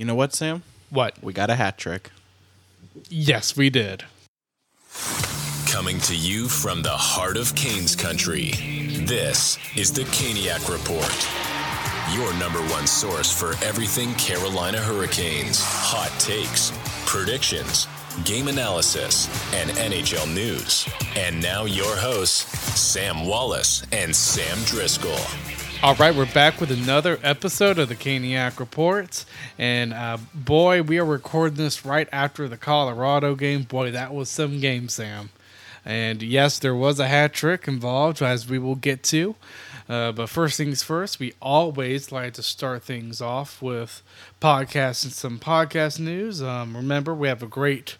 You know what, Sam? What? We got a hat trick. Yes, we did. Coming to you from the heart of Canes country, this is the Caniac Report. Your number one source for everything Carolina Hurricanes, hot takes, predictions, game analysis, and NHL news. And now your hosts, Sam Wallace and Sam Driscoll. All right, we're back with another episode of the Caniac Reports. And uh, boy, we are recording this right after the Colorado game. Boy, that was some game, Sam. And yes, there was a hat trick involved, as we will get to. Uh, but first things first, we always like to start things off with podcasts and some podcast news. Um, remember, we have a great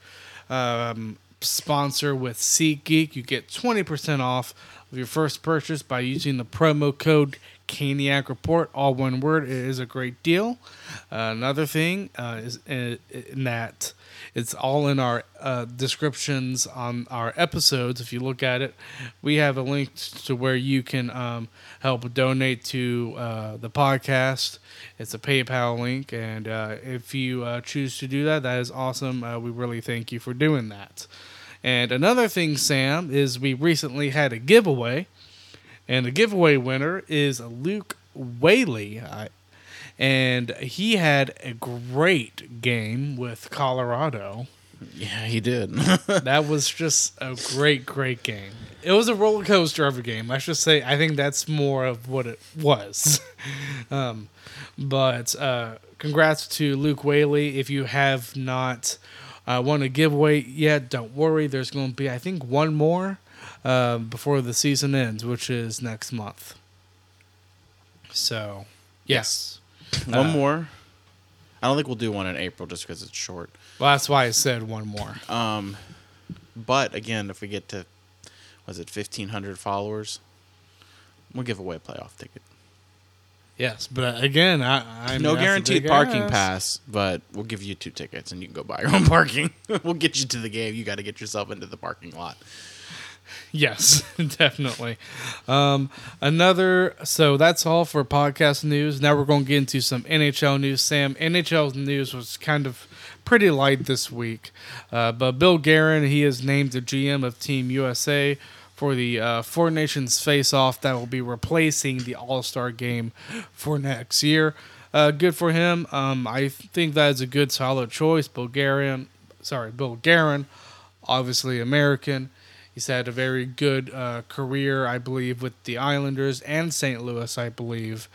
um, sponsor with SeatGeek. You get 20% off of your first purchase by using the promo code Caniac Report, all one word. It is a great deal. Uh, another thing uh, is in, in that it's all in our uh, descriptions on our episodes. If you look at it, we have a link to where you can um, help donate to uh, the podcast. It's a PayPal link, and uh, if you uh, choose to do that, that is awesome. Uh, we really thank you for doing that. And another thing, Sam, is we recently had a giveaway, and the giveaway winner is Luke Whaley. And he had a great game with Colorado. Yeah, he did. that was just a great, great game. It was a roller coaster of a game. I should say I think that's more of what it was. um, but uh, congrats to Luke Whaley. If you have not uh, won a giveaway yet, don't worry. There's going to be, I think, one more uh, before the season ends, which is next month. So, yes. one more. I don't think we'll do one in April just because it's short. Well, that's why I said one more. Um, but again, if we get to, was it fifteen hundred followers, we'll give away a playoff ticket. Yes, but again, I, I'm no a guaranteed parking ask. pass, but we'll give you two tickets and you can go buy your own parking. we'll get you to the game. You got to get yourself into the parking lot. Yes, definitely. Um, another. So that's all for podcast news. Now we're going to get into some NHL news. Sam, NHL news was kind of pretty light this week, uh, but Bill Guerin he is named the GM of Team USA for the uh, Four Nations Face-Off that will be replacing the All Star Game for next year. Uh, good for him. Um, I think that is a good, solid choice. Bulgarian, sorry, Bill obviously American. He's had a very good uh, career, I believe, with the Islanders and St. Louis, I believe.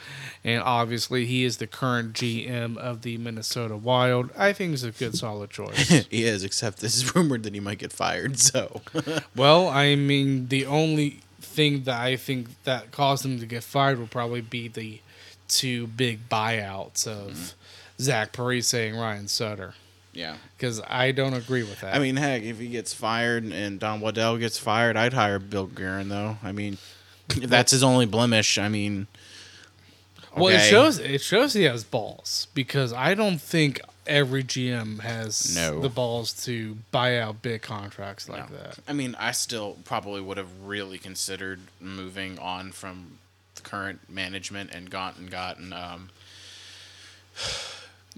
And obviously, he is the current GM of the Minnesota Wild. I think it's a good, solid choice. he is, except this is rumored that he might get fired. So, well, I mean, the only thing that I think that caused him to get fired would probably be the two big buyouts of Zach Parise and Ryan Suter. Yeah. Because I don't agree with that. I mean, heck, if he gets fired and Don Waddell gets fired, I'd hire Bill Guerin, though. I mean, if that's his only blemish, I mean, Well, it shows it shows he has balls because I don't think every GM has No. the balls to buy out big contracts like No. that. I mean, I still probably would have really considered moving on from the current management and gotten gotten um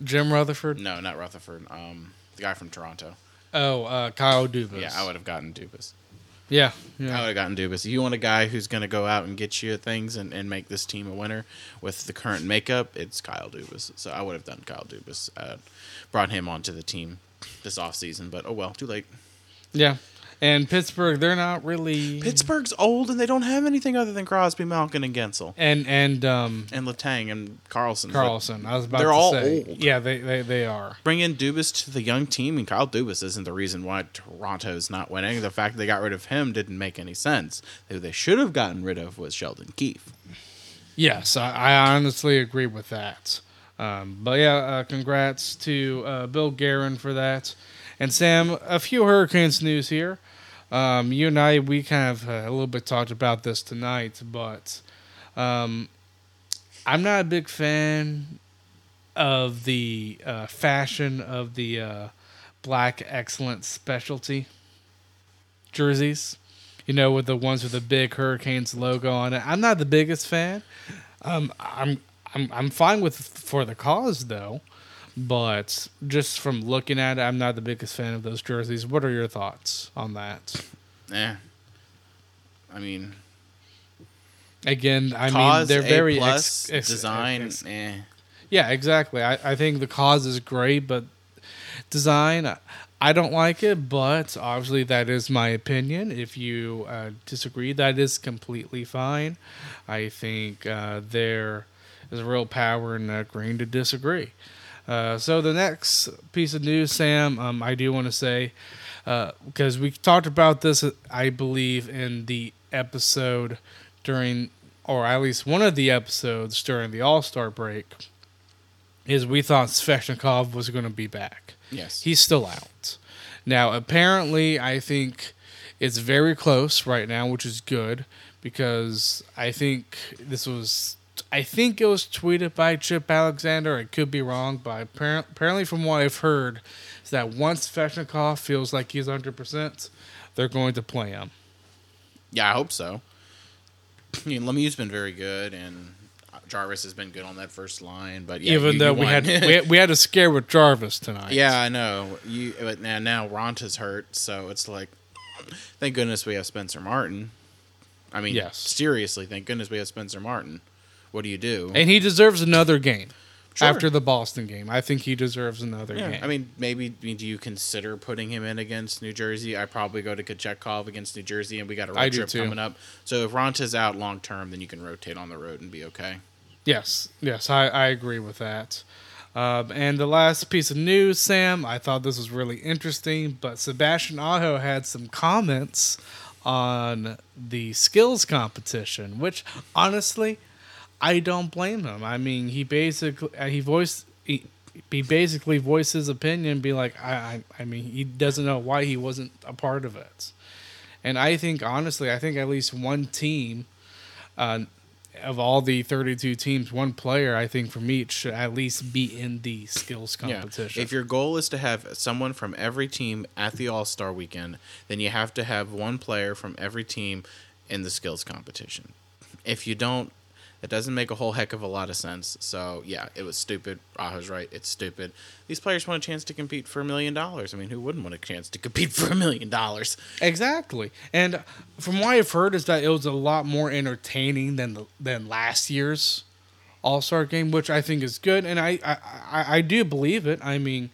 Jim Rutherford. no, not Rutherford, um the guy from Toronto. Oh, uh, Kyle Dubas. Yeah, I would have gotten Dubas. Yeah, I would have gotten Dubas. You want a guy who's going to go out and get you things and, and make this team a winner with the current makeup, it's Kyle Dubas. So I would have done Kyle Dubas. Uh, brought him onto the team this offseason, but oh well, too late. yeah. And Pittsburgh, they're not really Pittsburgh's old and they don't have anything other than Crosby, Malkin, and Guentzel. and and um, And Letang and Karlsson. but Karlsson. I was about they're to all say. old. Yeah, they, they they are. Bring in Dubas to the young team, and Kyle Dubas isn't the reason why Toronto's not winning. The fact they got rid of him didn't make any sense. Who they should have gotten rid of was Sheldon Keefe. Yes, I, I honestly agree with that. Um, but yeah, uh, congrats to uh, Bill Guerin for that. And Sam, a few Hurricanes news here. Um, you and I, we kind of uh, a little bit talked about this tonight, but um, I'm not a big fan of the uh, fashion of the uh, black excellence specialty jerseys. You know, with the ones with the big Hurricanes logo on it. I'm not the biggest fan. Um, I'm I'm I'm fine with for the cause though, But just from looking at it, I'm not the biggest fan of those jerseys. What are your thoughts on that? Eh. I mean, Again, I mean they're very plus ex- ex- design. ex- eh. Yeah, exactly. I, I think the cause is great, but design, I don't like it. But obviously, that is my opinion. If you uh, disagree, that is completely fine. I think uh, there is a real power in agreeing to disagree. Uh, so the next piece of news, Sam, um, I do want to say because we talked about this, I believe, in the episode during, or at least one of the episodes during the All Star break, is we thought Svechnikov was going to be back. Yes. He's still out. Now, apparently, I think it's very close right now, which is good because I think this was. I think it was tweeted by Chip Alexander. I could be wrong, but appar- apparently, from what I've heard, is that once Svechnikov feels like he's 100%, they're going to play him. Yeah, I hope so. I mean, Lemieux's been very good, and uh, Jarvis has been good on that first line. But yeah, Even you- though you we had, we had we had a scare with Jarvis tonight. yeah, I know. You but now now Raanta's hurt, so it's like, thank goodness we have Spencer Martin. I mean, Yes. seriously, thank goodness we have Spencer Martin. What do you do? And he deserves another game Sure. after the Boston game. I think he deserves another yeah, game. I mean, maybe I mean, do you consider putting him in against New Jersey? I probably go to Kochetkov against New Jersey, and we got a road trip too. coming up. So if Raanta's out long term, then you can rotate on the road and be okay. Yes, yes, I, I agree with that. Um, and the last piece of news, Sam, I thought this was really interesting, but Sebastian Aho had some comments on the skills competition, which honestly, I don't blame him. I mean, he basically uh, he voiced he, he basically voiced his opinion, be like, I, I I mean, he doesn't know why he wasn't a part of it. And I think honestly, I think at least one team uh, of all the 32 teams, one player I think from each should at least be in the skills competition. Yeah. If your goal is to have someone from every team at the All Star weekend, then you have to have one player from every team in the skills competition. If you don't, it doesn't make a whole heck of a lot of sense. So yeah, it was stupid. Aho's right. It's stupid. These players want a chance to compete for a million dollars. I mean, who wouldn't want a chance to compete for a million dollars? Exactly. And from what I've heard is that it was a lot more entertaining than the, than last year's All Star game, which I think is good. And I, I, I, I do believe it. I mean,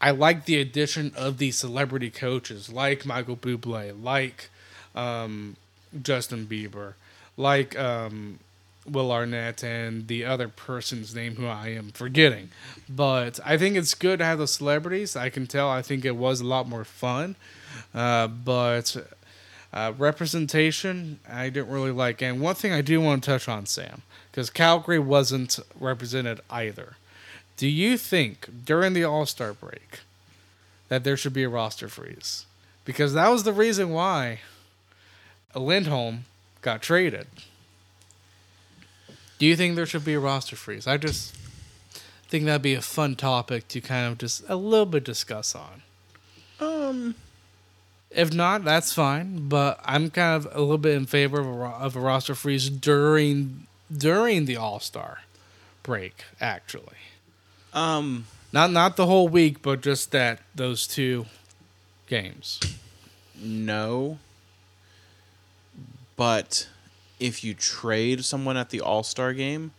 I like the addition of these celebrity coaches like Michael Bublé, like um, Justin Bieber, like um, Will Arnett, and the other person's name who I am forgetting. But I think it's good to have the celebrities. I can tell. I think it was a lot more fun. Uh, but uh, representation, I didn't really like. And one thing I do want to touch on, Sam, because Calgary wasn't represented either. Do you think during the All Star break that there should be a roster freeze? Because that was the reason why Lindholm got traded. Do you think there should be a roster freeze? I just think that'd be a fun topic to kind of just a little bit discuss on. Um, If not, that's fine. But I'm kind of a little bit in favor of a, of a roster freeze during during the All Star break. Actually, um, not not the whole week, but just that those two games. no. But if you trade someone at the All Star game,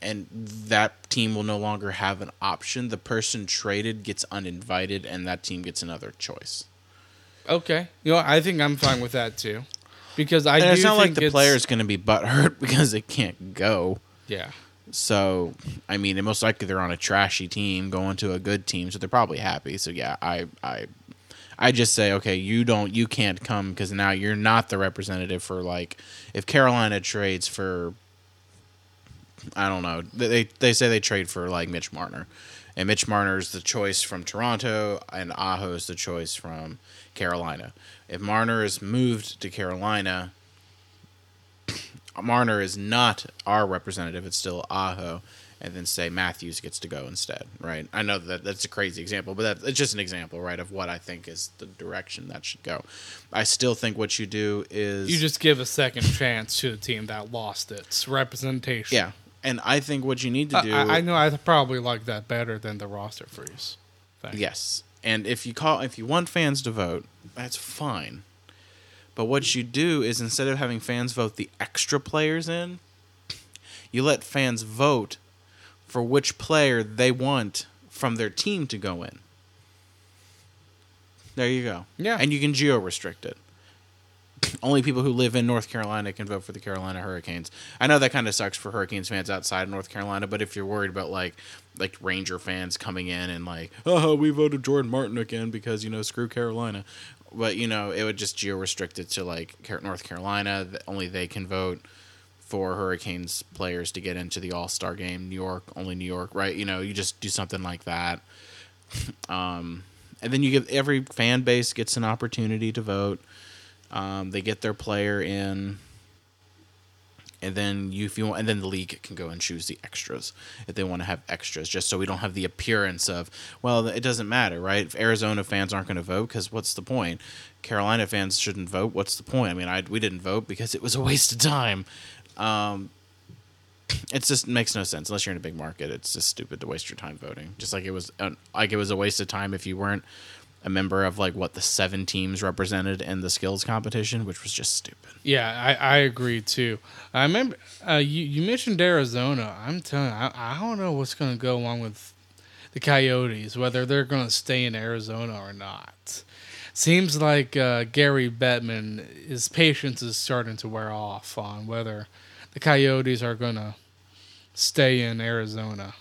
and that team will no longer have an option, the person traded gets uninvited, and that team gets another choice. Okay, you know I think I'm fine with that too, because I And do it's not like think the it's- player's going to be butthurt because they can't go. Yeah, So, I mean, most likely they're on a trashy team going to a good team, so they're probably happy. So, yeah, I, I, I just say, okay, you don't, you can't come because now you're not the representative for like, if Carolina trades for, I don't know, they they say they trade for like Mitch Marner, and Mitch Marner is the choice from Toronto, and Aho is the choice from Carolina. If Marner is moved to Carolina, Marner is not our representative; it's still Aho, and then say Matthews gets to go instead, right? I know that that's a crazy example, but that, it's just an example, right, of what I think is the direction that should go. I still think what you do is you just give a second chance to the team that lost its representation. yeah, And I think what you need to do. I I know I probably like that better than the roster freeze. thing. Yes, and if you call if you want fans to vote, that's fine. But what you do is instead of having fans vote the extra players in, you let fans vote for which player they want from their team to go in. There you go. Yeah. And you can geo restrict it. Only people who live in North Carolina can vote for the Carolina Hurricanes. I know that kind of sucks for Hurricanes fans outside of North Carolina, but if you're worried about like like Ranger fans coming in and like, oh, we voted Jordan Martin again because you know screw Carolina, but you know it would just geo restrict it to like North Carolina. that Only they can vote for Hurricanes players to get into the All Star game. New York, only New York, right? You know, you just do something like that. Um, and then you give every fan base gets an opportunity to vote. Um, they get their player in, and then you if you want, and then the league can go and choose the extras if they want to have extras, just so we don't have the appearance of well, it doesn't matter, right? If Arizona fans aren't going to vote, because what's the point? Carolina fans shouldn't vote. What's the point? I mean, I we didn't vote because it was a waste of time. Um, it just makes no sense unless you're in a big market. It's just stupid to waste your time voting. Just like it was, like it was a waste of time if you weren't a member of like what the seven teams represented in the skills competition, which was just stupid. Yeah, I, I agree too. I remember uh, you you mentioned Arizona. I'm telling you, I, I don't know what's going to go along with the Coyotes, whether they're going to stay in Arizona or not. Seems like uh, Gary Bettman, his patience is starting to wear off on whether the Coyotes are going to stay in Arizona.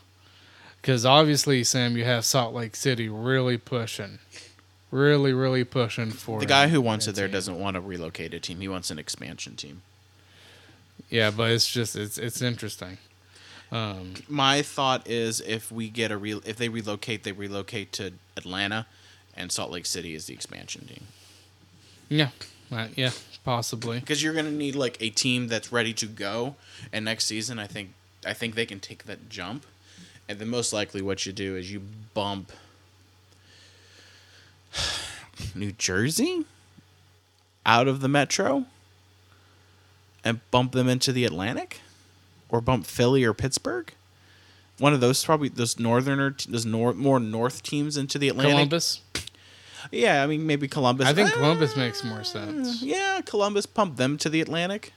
Because obviously, Sam, you have Salt Lake City really pushing, really, really pushing for The guy who wants it there team. doesn't want to relocate a team. He wants an expansion team. Yeah, but it's just it's it's interesting. Um, My thought is if we get a real, if they relocate, they relocate to Atlanta, and Salt Lake City is the expansion team. yeah, uh, yeah, possibly. because you're gonna need like a team that's ready to go. And next season, I think I think they can take that jump. And then most likely, what you do is you bump New Jersey out of the metro and bump them into the Atlantic, or bump Philly or Pittsburgh. One of those probably those northerner those nor- more north teams into the Atlantic. Columbus. Yeah, I mean maybe Columbus. I think Ah, Columbus makes more sense. Yeah, Columbus pump them to the Atlantic.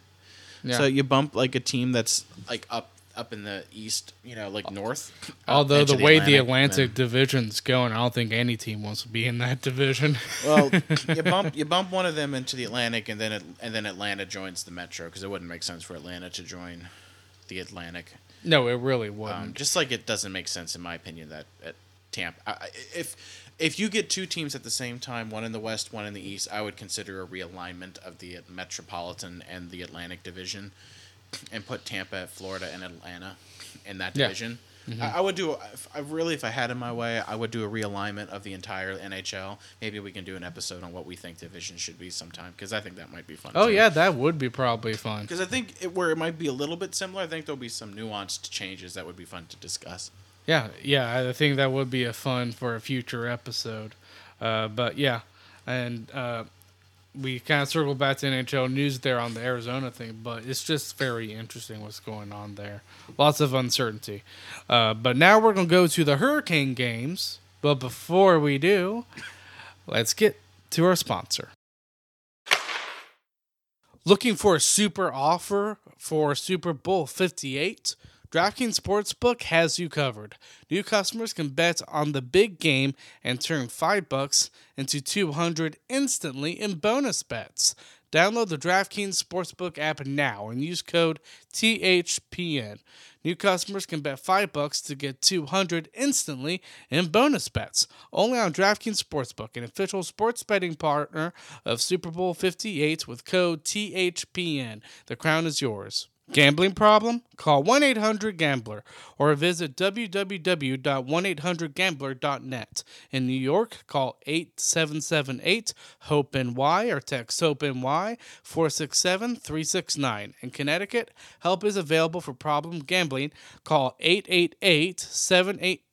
Yeah. So you bump like a team that's like up up in the east, you know, like north. Although into the way the Atlantic, Atlantic division's going, I don't think any team wants to be in that division. well, you bump you bump one of them into the Atlantic, and then it, and then Atlanta joins the Metro because it wouldn't make sense for Atlanta to join the Atlantic. no, it really wouldn't. Um, just like it doesn't make sense in my opinion that at Tampa, I- if if you get two teams at the same time, one in the west, one in the east, I would consider a realignment of the Metropolitan and the Atlantic division, and put Tampa, Florida, and Atlanta in that Yeah. division. Mm-hmm. I, I would do. I really, if I had it in my way, I would do a realignment of the entire NHL. Maybe we can do an episode on what we think division should be sometime because I think that might be fun. oh yeah, that would be probably fun. Because I think it, where it might be a little bit similar, I think there'll be some nuanced changes that would be fun to discuss. Yeah, yeah, I think that would be a fun for a future episode. Uh, but yeah, and uh, we kind of circle back to NHL news there on the Arizona thing, but it's just very interesting what's going on there. Lots of uncertainty. Uh, but now we're going to go to the Hurricane games. But before we do, let's get to our sponsor. Looking for a super offer for Super Bowl 58? DraftKings Sportsbook has you covered. New customers can bet on the big game and turn 5 bucks into 200 instantly in bonus bets. Download the DraftKings Sportsbook app now and use code THPN. New customers can bet 5 bucks to get 200 instantly in bonus bets. Only on DraftKings Sportsbook, an official sports betting partner of Super Bowl 58 with code THPN. The crown is yours. Gambling problem? Call 1 800 Gambler or visit www.1800Gambler.net. In New York, call 8778 HOPE NY or text HOPE NY 467 369. In Connecticut, help is available for problem gambling. Call 888 789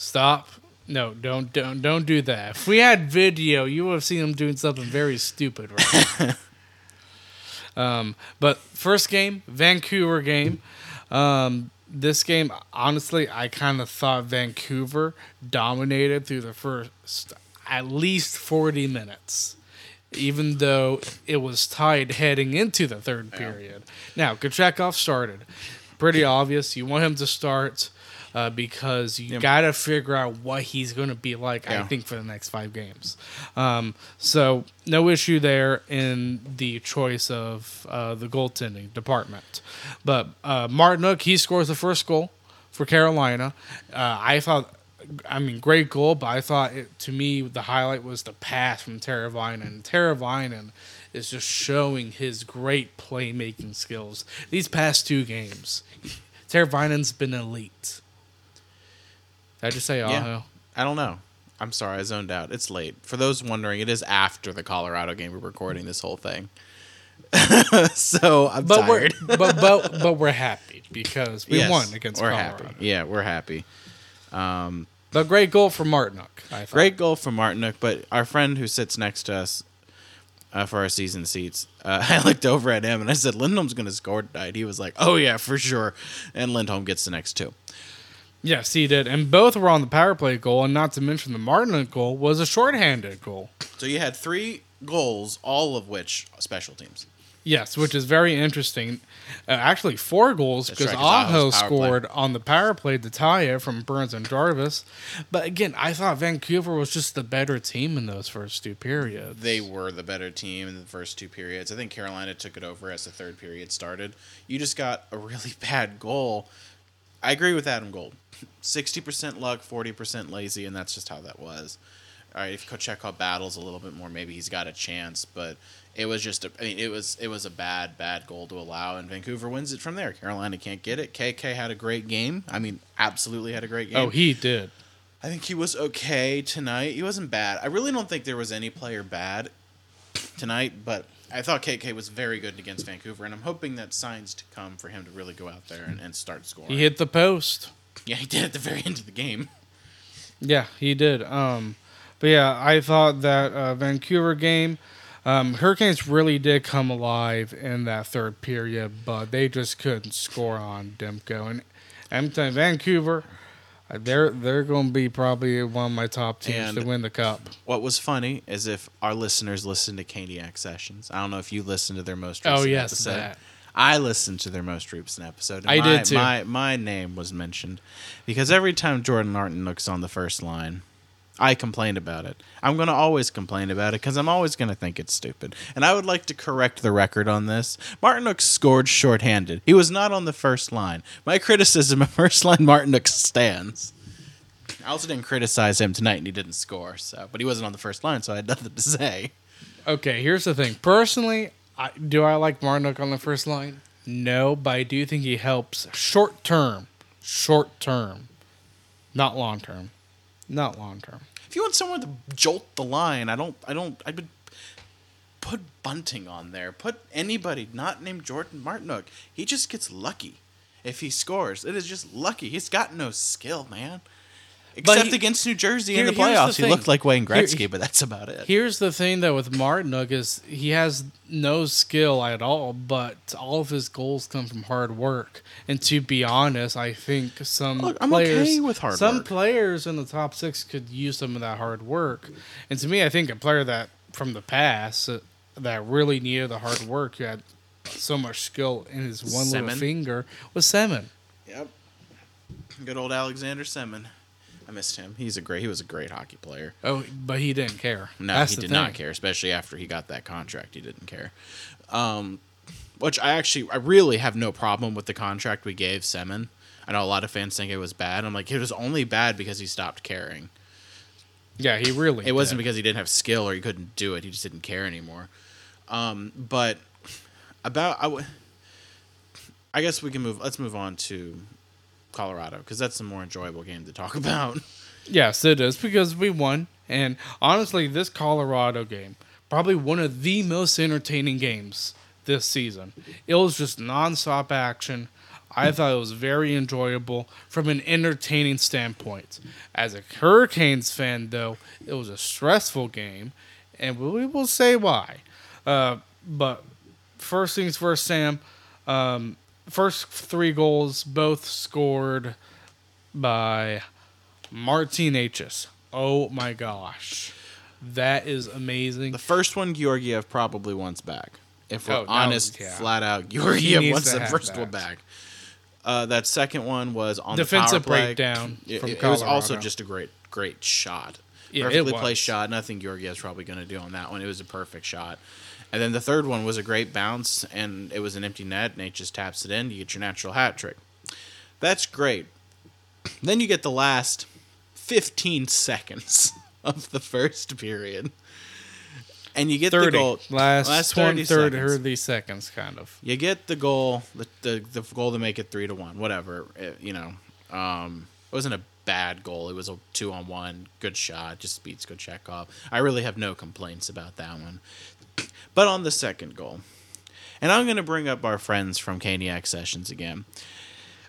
Stop. No, don't don't don't do that. If we had video, you would have seen him doing something very stupid right um, but first game, Vancouver game. Um, this game, honestly, I kind of thought Vancouver dominated through the first at least 40 minutes, even though it was tied heading into the third period. Now, Kochetkov started. Pretty obvious. You want him to start uh, because you got to figure out what he's going to be like, I think, for the next five games. Um, so, no issue there in the choice of uh, the goaltending department. But uh, Martinook, he scores the first goal for Carolina. Uh, I thought, I mean, great goal, but I thought it, to me the highlight was the pass from Teravainen. Teravainen is just showing his great playmaking skills. These past two games, Teravainen's been elite. Did I just say Yeah. I don't know. I'm sorry, I zoned out. It's late. For those wondering, it is after the Colorado game. We're recording this whole thing, so I'm But we're but but but we're happy because we Yes, won against We're Colorado. happy. Yeah, we're happy. Um, But great goal for Martinook. I. Great goal from Martinook, but our friend who sits next to us uh, for our season seats, uh, I looked over at him and I said, Lindholm's going to score tonight. He was like, oh, yeah, for sure. And Lindholm gets the next two. Yes, he did, and both were on the power play goal, and not to mention the Martinook goal was a shorthanded goal. So you had three goals, all of which special teams. Yes, which is very interesting. Uh, actually, four goals because right, Aho power play. scored on the power play to tie it from Burns and Jarvis. But again, I thought Vancouver was just the better team in those first two periods. They were the better team in the first two periods. I think Carolina took it over as the third period started. You just got a really bad goal. I agree with Adam Gold. 60% luck, 40% lazy, and that's just how that was. All right, if Kochetkov battles a little bit more, maybe he's got a chance, but it was just a, I mean, it was it was a bad bad goal to allow and Vancouver wins it from there. Carolina can't get it. KK had a great game. I mean, absolutely had a great game. oh, he did. I think he was okay tonight. He wasn't bad. I really don't think there was any player bad tonight, but I thought KK was very good against Vancouver, and I'm hoping that signs to come for him to really go out there and, and start scoring. He hit the post. yeah, he did at the very end of the game. Yeah, he did. Um, but yeah, I thought that uh, Vancouver game, um, Hurricanes really did come alive in that third period, but they just couldn't score on Demko. And I'm telling Vancouver, they're they're going to be probably one of my top teams to win the cup. What was funny is if our listeners listen to Caniac sessions. I don't know if you listened to their most Oh, recent yes, episode. that. I listened to their most recent episode. and I my, did too. My my name was mentioned because every time Jordan Martinook's on the first line, I complained about it. I'm going to always complain about it because I'm always going to think it's stupid. And I would like to correct the record on this. Martinook scored shorthanded. He was not on the first line. My criticism of first line Martinook stands. I also didn't criticize him tonight, and he didn't score. So, but he wasn't on the first line, so I had nothing to say. Okay, here's the thing. Personally, I, do I like Martinook on the first line? No, but I do think he helps short term. Short term. Not long term. Not long term. If you want someone to jolt the line, I don't. I don't. I would put Bunting on there. Put anybody not named Jordan Martinook. He just gets lucky if he scores. It is just lucky. He's got no skill, man. Except he- against New Jersey in the here's the playoffs, he looked like Wayne Here- Gretzky, but that's about it. Here's the thing though with Martinook is he has no skill at all, but all of his goals come from hard work. And to be honest, I think some Look, I'm players, okay with hard some work. players in the top six could use some of that hard work. And to me, I think a player that from the past uh, that really needed the hard work, who had so much skill in his one little finger, was Semin. Yep. Good old Alexander Semin. I missed him. He's a great. He was a great hockey player. Oh, but he didn't care. No, That's he did not care, especially after he got that contract. He didn't care. Um, which I actually, I really have no problem with the contract we gave Semin. I know a lot of fans think it was bad. I'm like, it was only bad because he stopped caring. Yeah, he really. It wasn't because he didn't have skill or he couldn't do it. He just didn't care anymore. Um, but about I, w- I guess we can move. Let's move on to Colorado because that's the more enjoyable game to talk about. Yes, it is because we won. And honestly, this Colorado game, probably one of the most entertaining games this season. It was just nonstop action. I thought it was very enjoyable from an entertaining standpoint. As a Hurricanes fan, though, it was a stressful game, and we will say why. Uh, but first things first, Sam. Um, first three goals, both scored by Martin Necas. Oh my gosh. That is amazing. The first one, Georgiev probably wants back. If we're Oh, no, honest, yeah. flat out, Georgiev wants the first that. one back. Uh, that second one was on Defensive the power play. breakdown It, it was also just a great, great shot. Yeah, Perfectly placed shot. Nothing Georgiev's probably going to do on that one. It was a perfect shot. And then the third one was a great bounce, and it was an empty net. Nate just taps it in. You get your natural hat trick. That's great. Then you get the last 15 seconds of the first period. And you get 30. the goal. Last, last 20, 30 30, seconds. 30 seconds, kind of. You get the goal, the, the, the goal to make it three to one, whatever. It- you know, um, it wasn't a bad goal. It was a two on one, good shot, just beats Kochetkov. I really have no complaints about that one. But on the second goal, and I'm going to bring up our friends from Caniac Sessions again.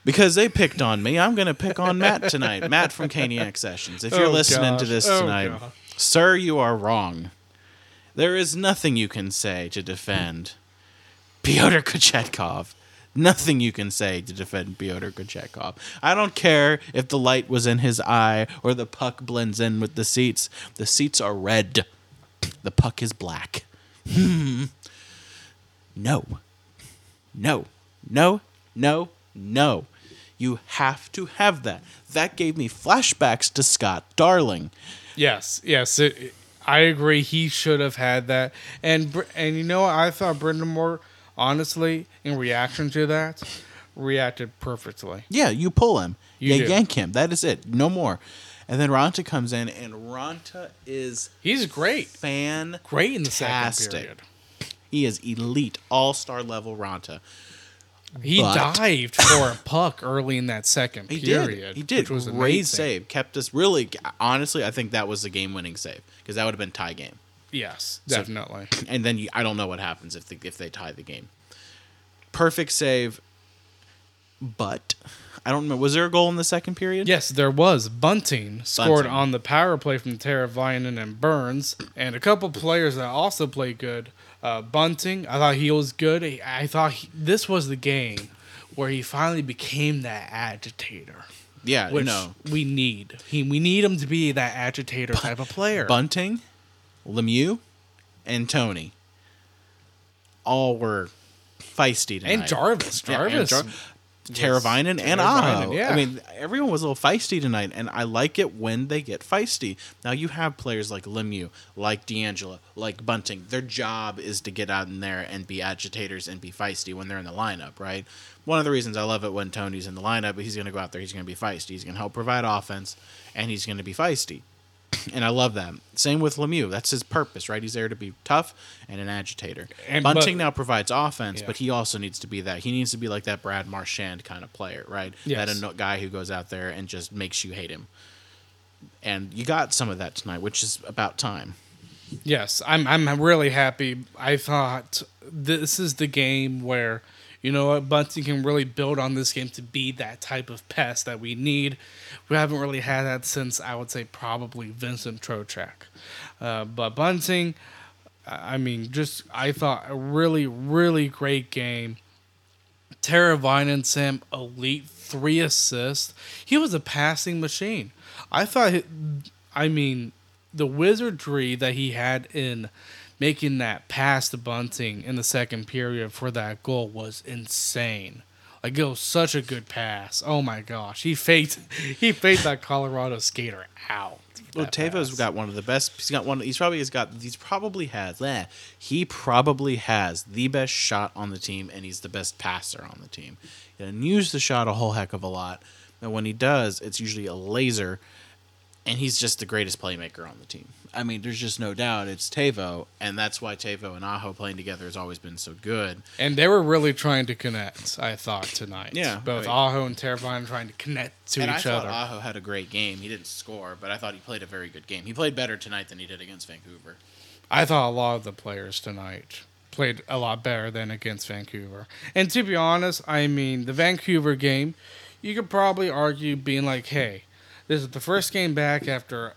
Because they picked on me, I'm going to pick on Matt tonight. Matt from Caniac Sessions. If you're Oh, listening to this Oh, tonight, gosh. sir, you are wrong. There is nothing you can say to defend Pyotr Kochetkov. Nothing you can say to defend Pyotr Kochetkov. I don't care if the light was in his eye or the puck blends in with the seats. The seats are red. The puck is black. Hmm. No. No. No. No. No. You have to have that. That gave me flashbacks to Scott Darling. Yes, yes. It, I agree. He should have had that. And and you know what? I thought Brind'Amour, honestly, in reaction to that, reacted perfectly. Yeah, you pull him. You You, yank him. That is it. No more. And then Raanta comes in, and Raanta is He's great. fan. Great in the second period. He is elite, all star level Raanta. He But- dived for a puck early in that second He period. did. He did. Which was Great amazing. save. Kept us really. Honestly, I think that was the game winning save because that would have been tie game. Yes, So- definitely. And then you, I don't know what happens if they, if they tie the game. Perfect save. But I don't remember. Was there a goal in the second period? Yes, there was. Bunting scored Bunting. on the power play from Teravainen and Burns, and a couple players that also played good. Uh, Bunting, I thought he was good. I thought he, this was the game where he finally became that agitator, Yeah. which no. we need. He, we need him to be that agitator type of player. Bunting, Lemieux, and Tony all were feisty tonight. and Jarvis, Yeah, and Jarvis, Jar- Teravainen and Aho. yeah. I mean, everyone was a little feisty tonight, and I like it when they get feisty. Now you have players like Lemieux, like DeAngelo, like Bunting. Their job is to get out in there and be agitators and be feisty when they're in the lineup, right? One of the reasons I love it when Tony's in the lineup, he's going to go out there, he's going to be feisty, he's going to help provide offense, and he's going to be feisty. And I love that. Same with Lemieux. That's his purpose, right? He's there to be tough and an agitator. And- Bunting but- now provides offense, Yeah. but he also needs to be that. He needs to be like that Brad Marchand kind of player, right? Yes. That a guy who goes out there and just makes you hate him. And you got some of that tonight, which is about time. Yes, I'm I'm really happy. I thought this is the game where you know what Bunting can really build on this game to be that type of pest that we need. We haven't really had that since I would say probably Vincent Trocheck. Uh, but Bunting, I I mean, just I thought a really really great game. Teravainen Sam, elite three assists. He was a passing machine. I thought, I mean, the wizardry that he had in making that pass to Bunting in the second period for that goal was insane. Like it was such a good pass. Oh my gosh, he faked, he faked that Colorado skater out. Well, Tavo's got one of the best. He's got one. He's probably has got. He's probably has. eh, he probably has the best shot on the team, and he's the best passer on the team. He doesn't use the shot a whole heck of a lot, And when he does, it's usually a laser. And he's just the greatest playmaker on the team. I mean, there's just no doubt it's Tavo, and that's why Tavo and Aho playing together has always been so good. And they were really trying to connect, I thought, tonight. Yeah, Both I- Aho and Teravainen trying to connect to and I each thought other. Aho had a great game. He didn't score, but I thought he played a very good game. He played better tonight than he did against Vancouver. I thought a lot of the players tonight played a lot better than against Vancouver. And to be honest, I mean, the Vancouver game, you could probably argue being like, hey, this is the first game back after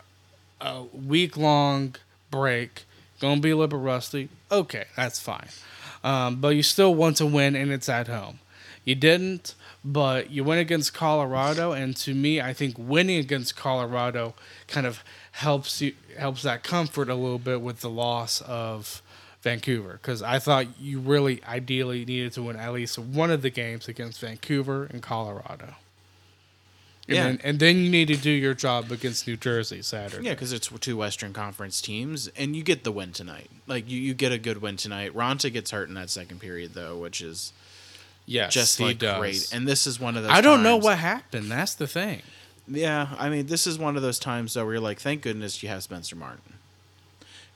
a week long break. Gonna be a little bit rusty. Okay, that's fine. Um, but you still want to win, and it's at home. You didn't, but you went against Colorado, and to me, I think winning against Colorado kind of helps you helps that comfort a little bit with the loss of Vancouver because I thought you really ideally needed to win at least one of the games against Vancouver and Colorado. And, Yeah. then, and then you need to do your job against New Jersey Saturday. Yeah, because it's two Western Conference teams, and you get the win tonight. Like you, you get a good win tonight. Raanta gets hurt in that second period though, which is yes, just like does. great. And this is one of those. I don't know what happened. That's the thing. Yeah, I mean, this is one of those times though where you're like, thank goodness you have Spencer Martin,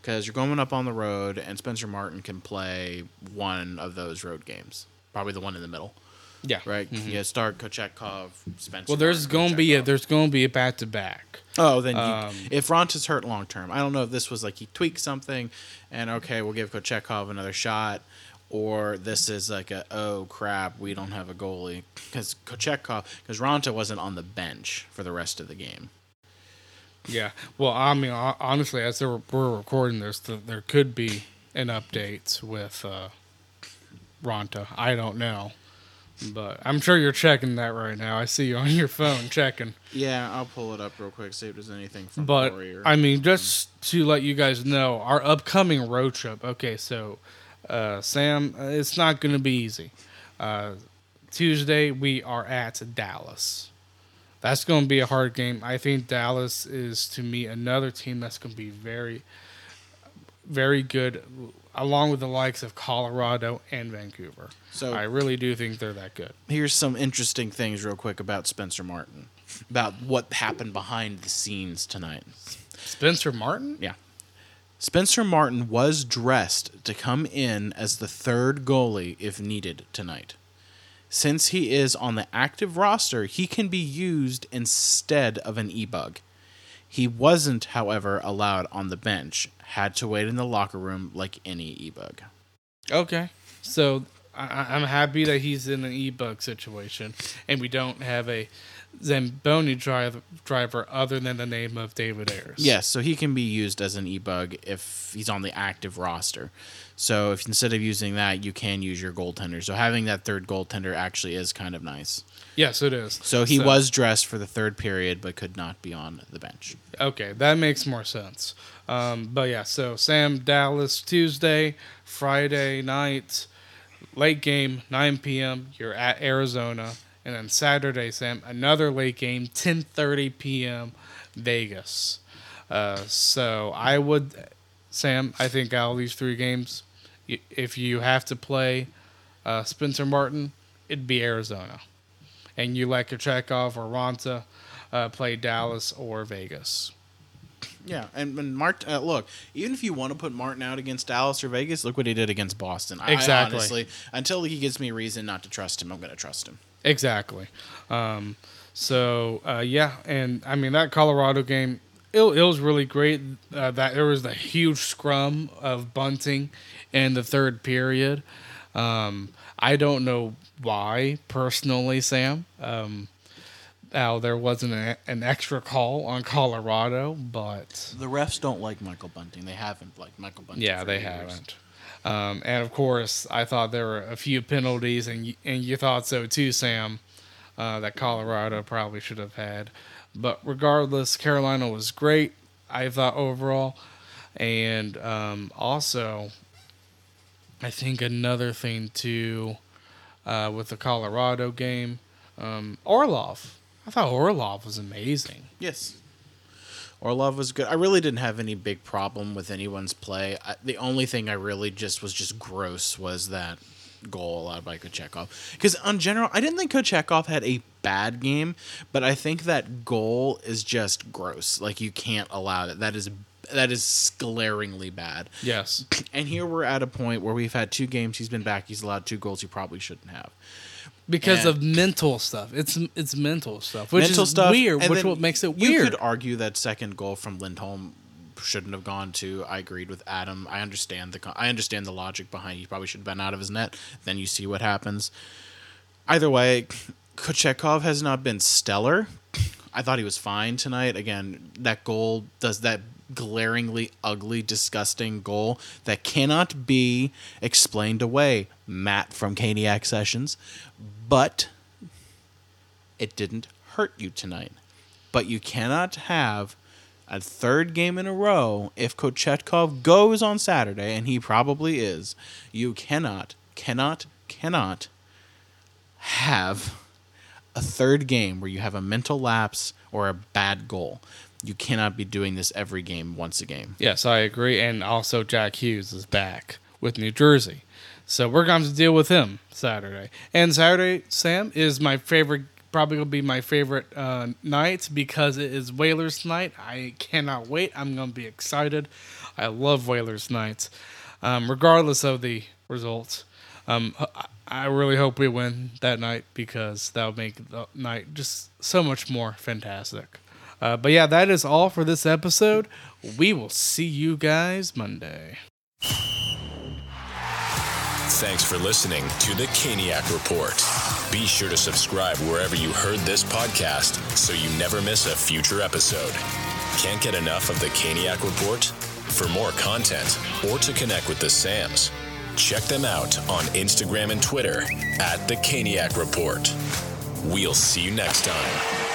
because you're going up on the road, and Spencer Martin can play one of those road games, probably the one in the middle, Yeah. right? Yeah, start Kochetkov, Spencer. Well, there's going to be a there's going to be a back to back. Oh, then you, Um, if Raanta's hurt long term, I don't know if this was like he tweaked something, and okay, we'll give Kochetkov another shot, or this is like a oh crap, we don't have a goalie because Kochetkov because Raanta wasn't on the bench for the rest of the game. Yeah. Well, I mean, honestly, as we're we're recording this, there could be an update with uh, Raanta. I don't know, but I'm sure you're checking that right now. I see you on your phone checking. Yeah, I'll pull it up real quick, see if there's anything from But Corey or- I mean, just to let you guys know, our upcoming road trip. Okay, so uh, Sam, uh, it's not going to be easy. Uh, Tuesday we are at Dallas. That's going to be a hard game. I think Dallas is to me another team that's going to be very, very good, along with the likes of Colorado and Vancouver. So- I really do think they're that good. here's some interesting things real quick about Spencer Martin, about what happened behind the scenes tonight. Spencer Martin. Yeah. Spencer Martin was dressed to come in as the third goalie if needed tonight. Since he is on the active roster, he can be used instead of an e-bug. He wasn't, however, allowed on the bench. Had to wait in the locker room like any e-bug. Okay. So I, I'm happy that he's in an e-bug situation, and we don't have a Zamboni drive, driver other than the name of David Ayres. Yes, so he can be used as an e-bug if he's on the active roster. So if instead of using that, you can use your goaltender. So having that third goaltender actually is kind of nice. Yes, it is. So he was dressed for the third period, but could not be on the bench. Okay, that makes more sense. Um, but yeah, so Sam Dallas Tuesday, Friday night, late game, 9 p.m. You're at Arizona, and then Saturday, Sam, another late game, 10:30 p.m. Vegas. Uh, so I would, Sam, I think out of these three games, if you have to play uh, Spencer Martin, it'd be Arizona, and you let Kochetkov or Raanta uh, play Dallas or Vegas. Yeah, and when Mart, uh, look, even if you want to put Martin out against Dallas or Vegas, look what he did against Boston. Exactly. I honestly, until he gives me reason not to trust him, I'm going to trust him. Exactly. Um, so uh, yeah, and I mean that Colorado game, it, it was really great. Uh, that there was the huge scrum of bunting in the third period. Um, I don't know why personally, Sam. Um, how there wasn't a, an extra call on Colorado, but The refs don't like Michael Bunting. They haven't liked Michael Bunting. yeah, they years. haven't. Um, and of course, I thought there were a few penalties, and you, and you thought so too, Sam, uh, that Colorado probably should have had. But regardless, Carolina was great. I thought overall, and um, also, I think another thing too, uh, with the Colorado game, um, Orlov. I thought Orlov was amazing. Yes. Orlov was good. I really didn't have any big problem with anyone's play. I, the only thing I really just was just gross was that goal allowed by Kochetkov. Because on general, I didn't think Kochetkov had a bad game, but I think that goal is just gross. Like you can't allow that. That is that is glaringly bad. Yes. And here we're at a point where we've had two games. He's been back. He's allowed two goals he probably shouldn't have. Because And- of mental stuff. It's it's mental stuff, which Mental is stuff, weird, which what makes it You weird. could argue that second goal from Lindholm shouldn't have gone to. I agreed with Adam. I understand the I understand the logic behind. He probably should have been out of his net. Then you see what happens. Either way, Kochetkov has not been stellar. I thought he was fine tonight. Again, that goal does that glaringly ugly, disgusting goal that cannot be explained away. Matt from Caniac Sessions, but it didn't hurt you tonight. But you cannot have a third game in a row if Kochetkov goes on Saturday, and he probably is. You cannot, cannot, cannot have a third game where you have a mental lapse or a bad goal. You cannot be doing this every game once a game. Yes, I agree. And also, Jack Hughes is back with New Jersey. So we're going to deal with him Saturday. And Saturday, Sam, is my favorite, probably going to be my favorite uh, night because it is Whalers night. I cannot wait. I'm going to be excited. I love Whalers nights, um, regardless of the results. Um, I- I really hope we win that night because that would make the night just so much more fantastic. Uh, but yeah, that is all for this episode. We will see you guys Monday. Thanks for listening to the Caniac Report. Be sure to subscribe wherever you heard this podcast so you never miss a future episode. Can't get enough of the Caniac Report? For more content or to connect with the Sams, check them out on Instagram and Twitter at the Caniac Report. We'll see you next time.